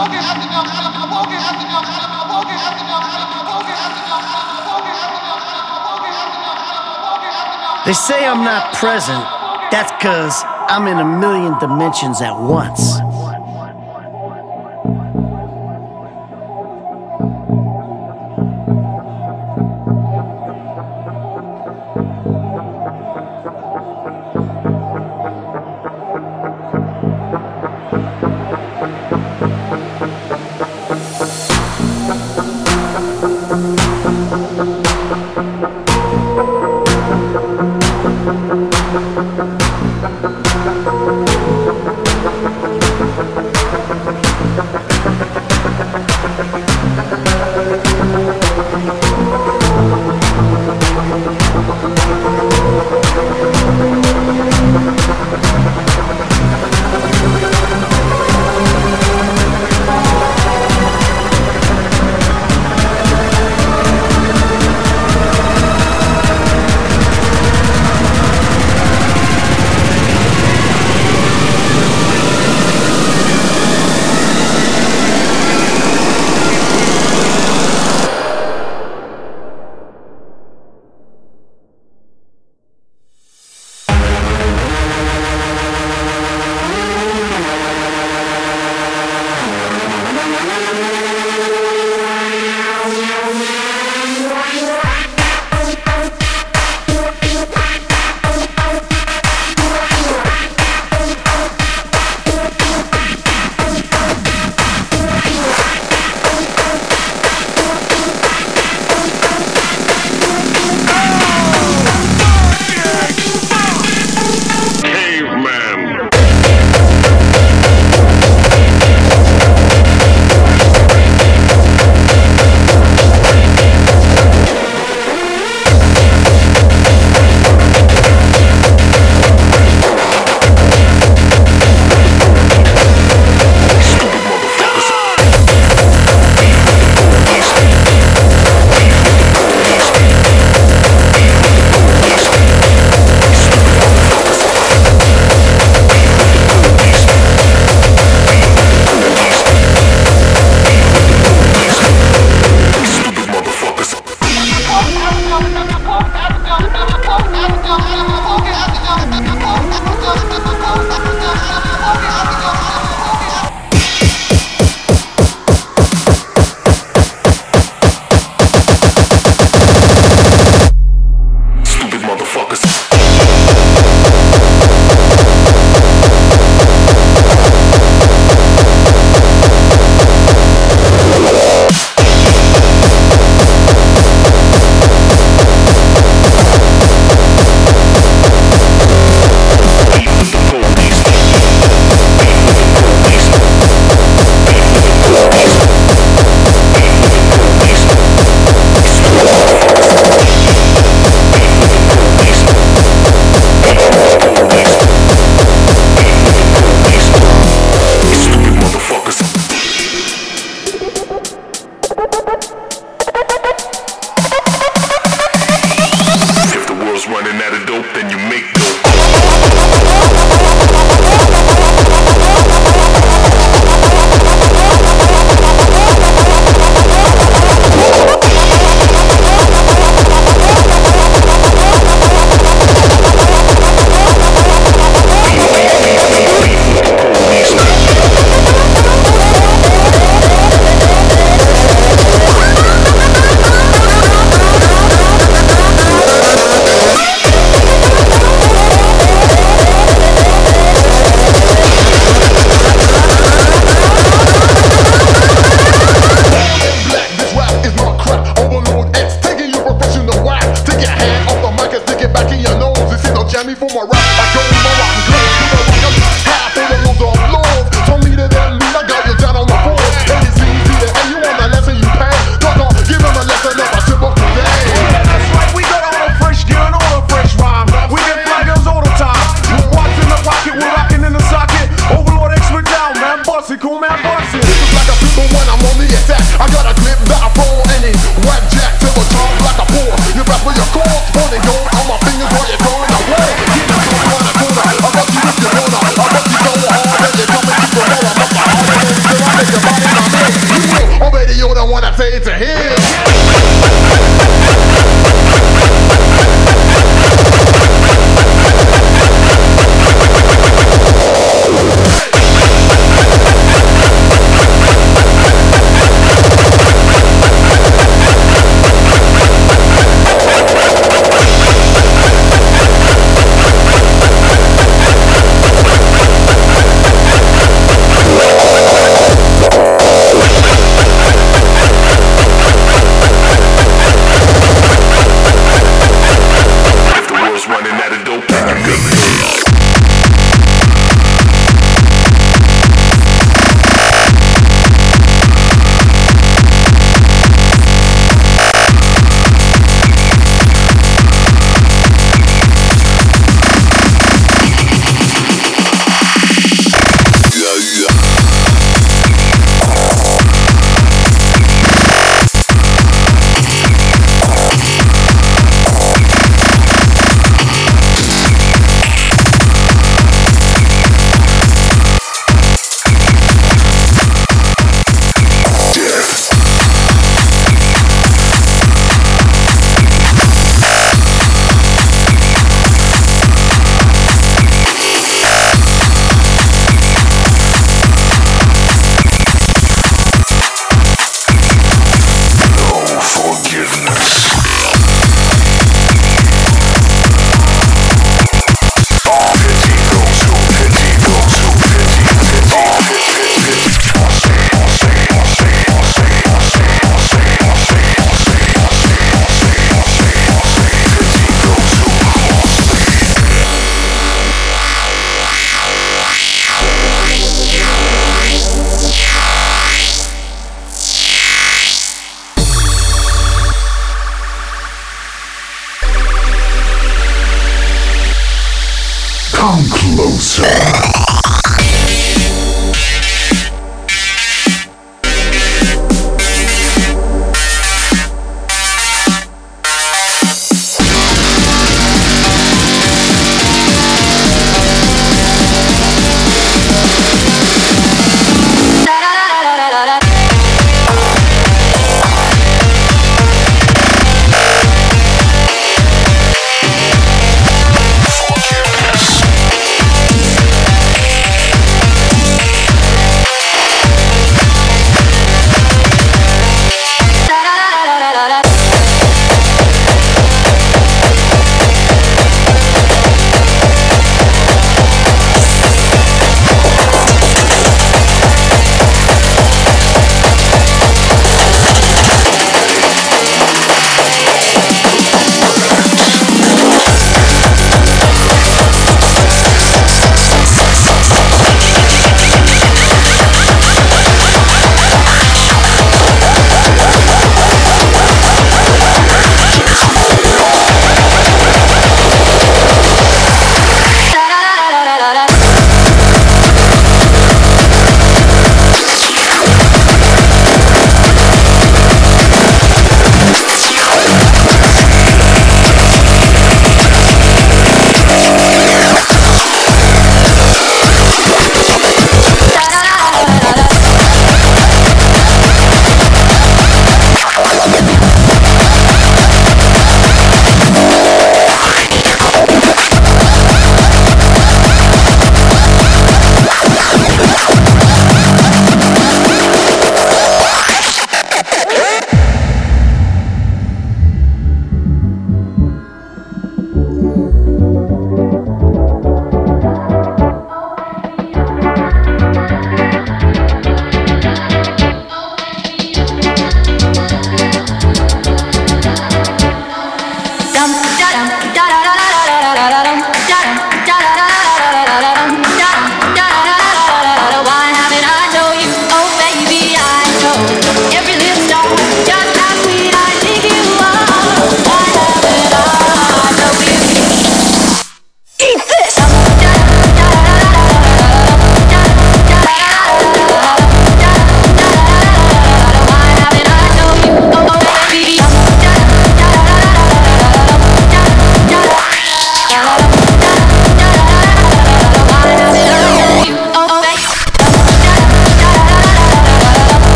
They say I'm not present. That's cause I'm in a million dimensions at once.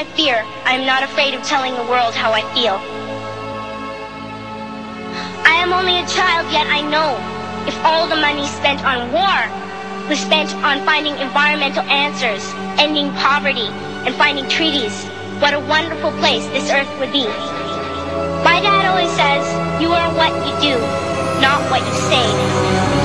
My fear, I am not afraid of telling the world how I feel. I am only a child, yet I know if all the money spent on war was spent on finding environmental answers, ending poverty, and finding treaties, what a wonderful place this earth would be. My dad always says, you are what you do, not what you say.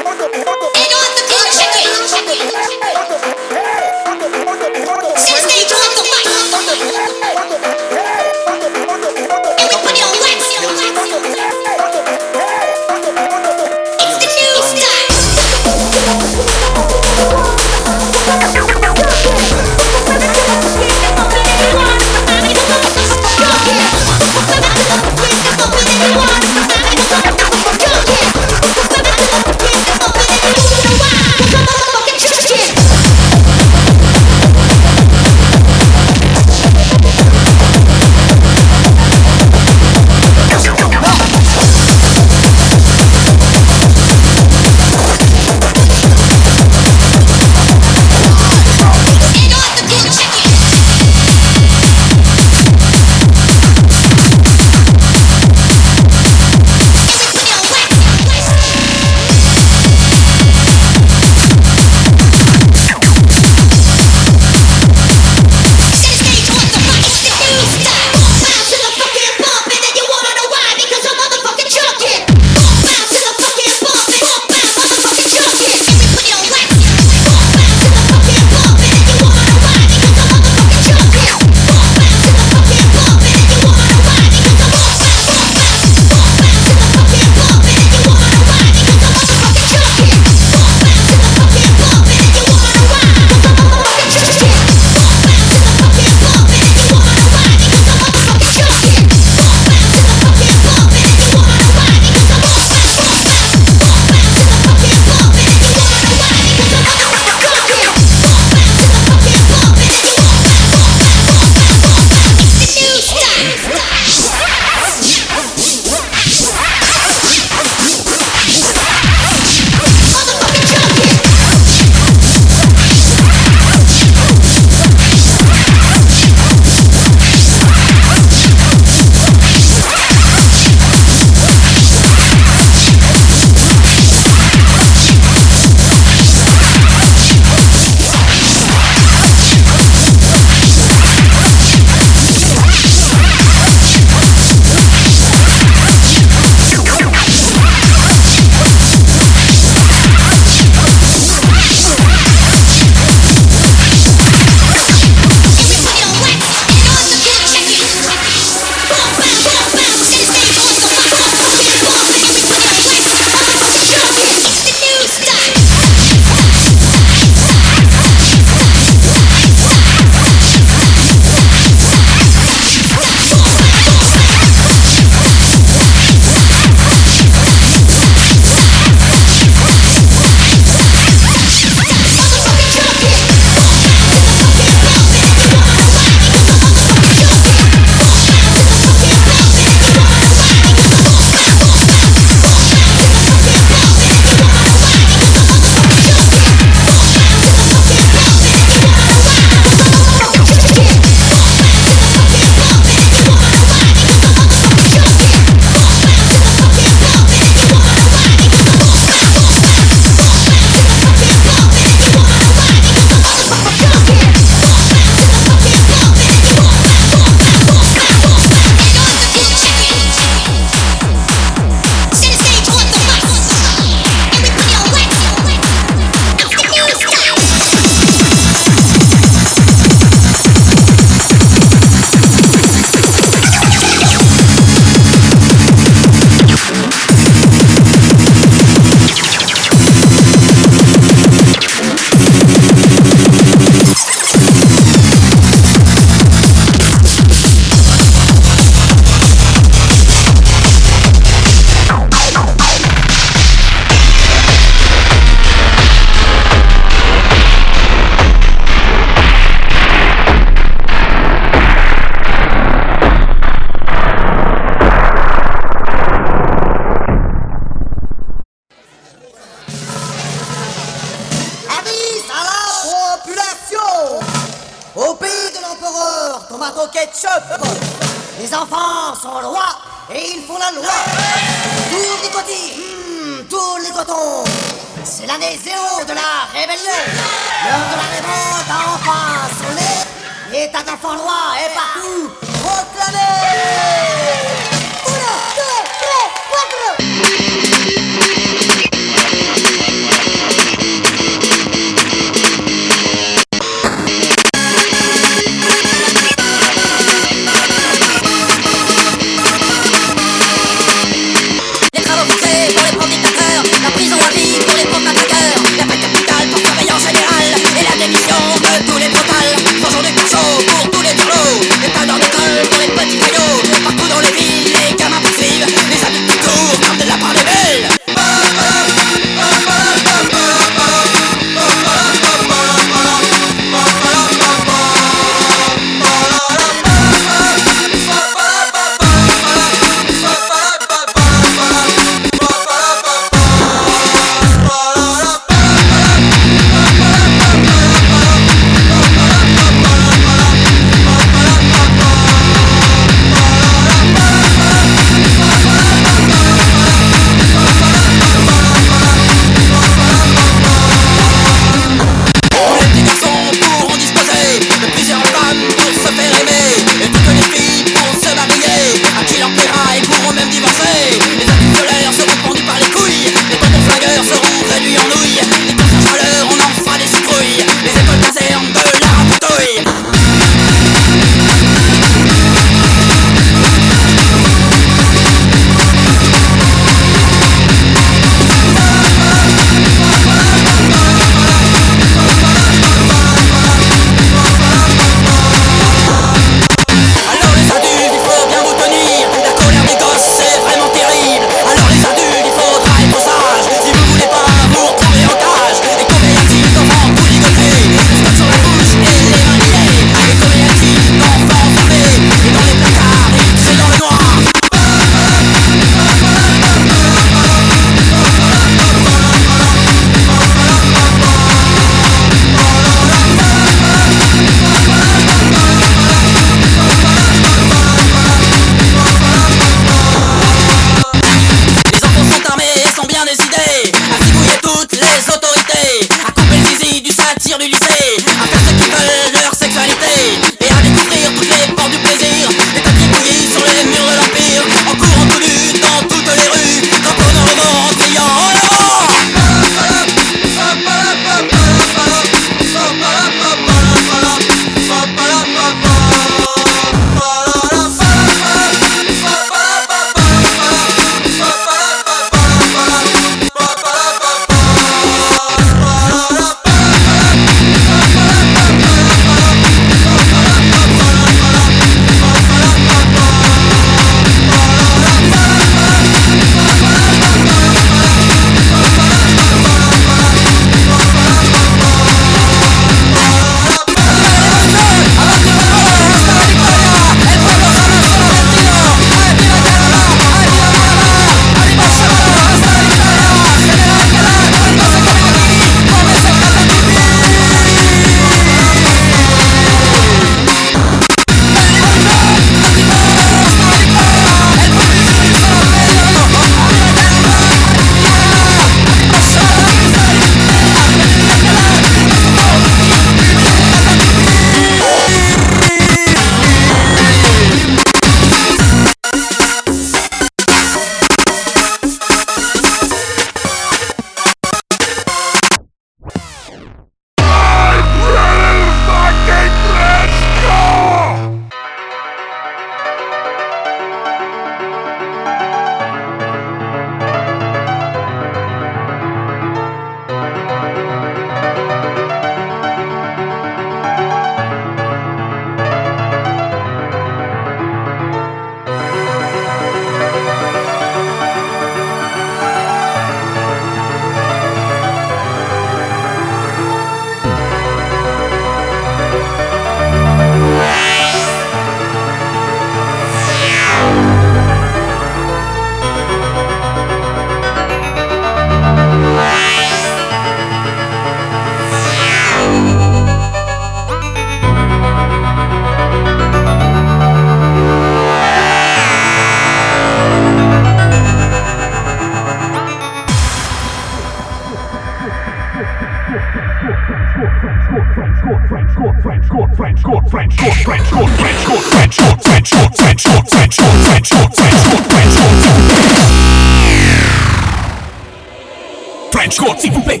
French, good s'il vous plaît.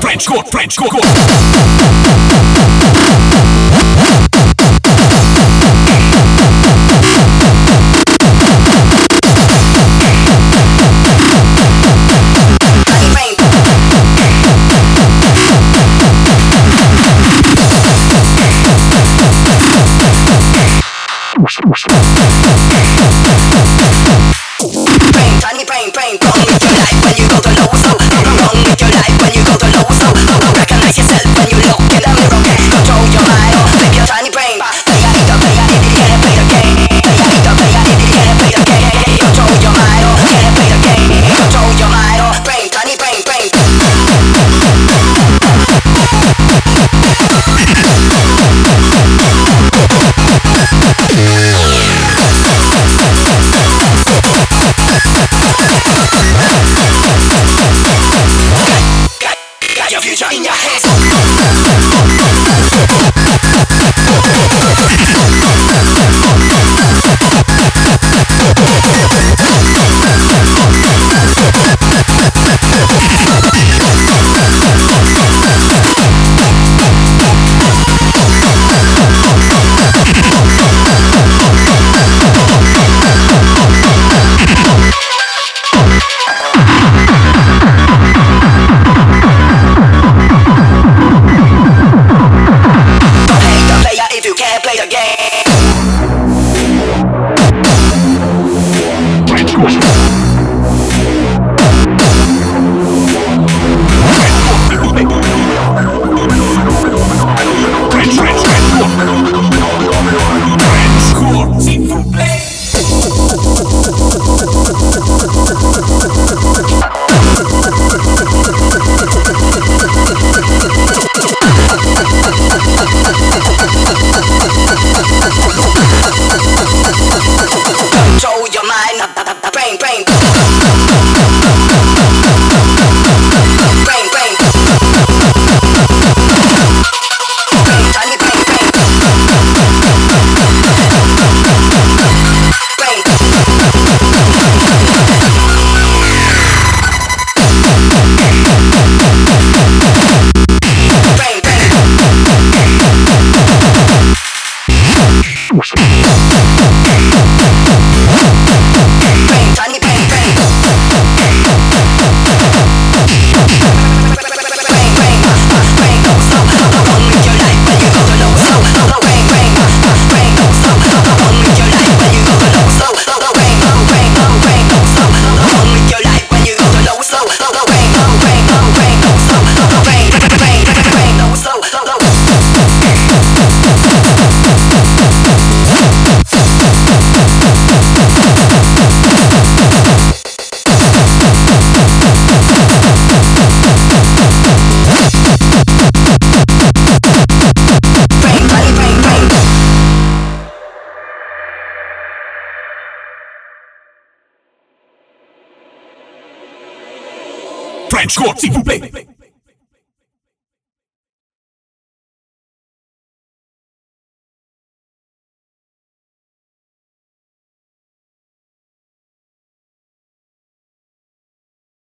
French, good French, good,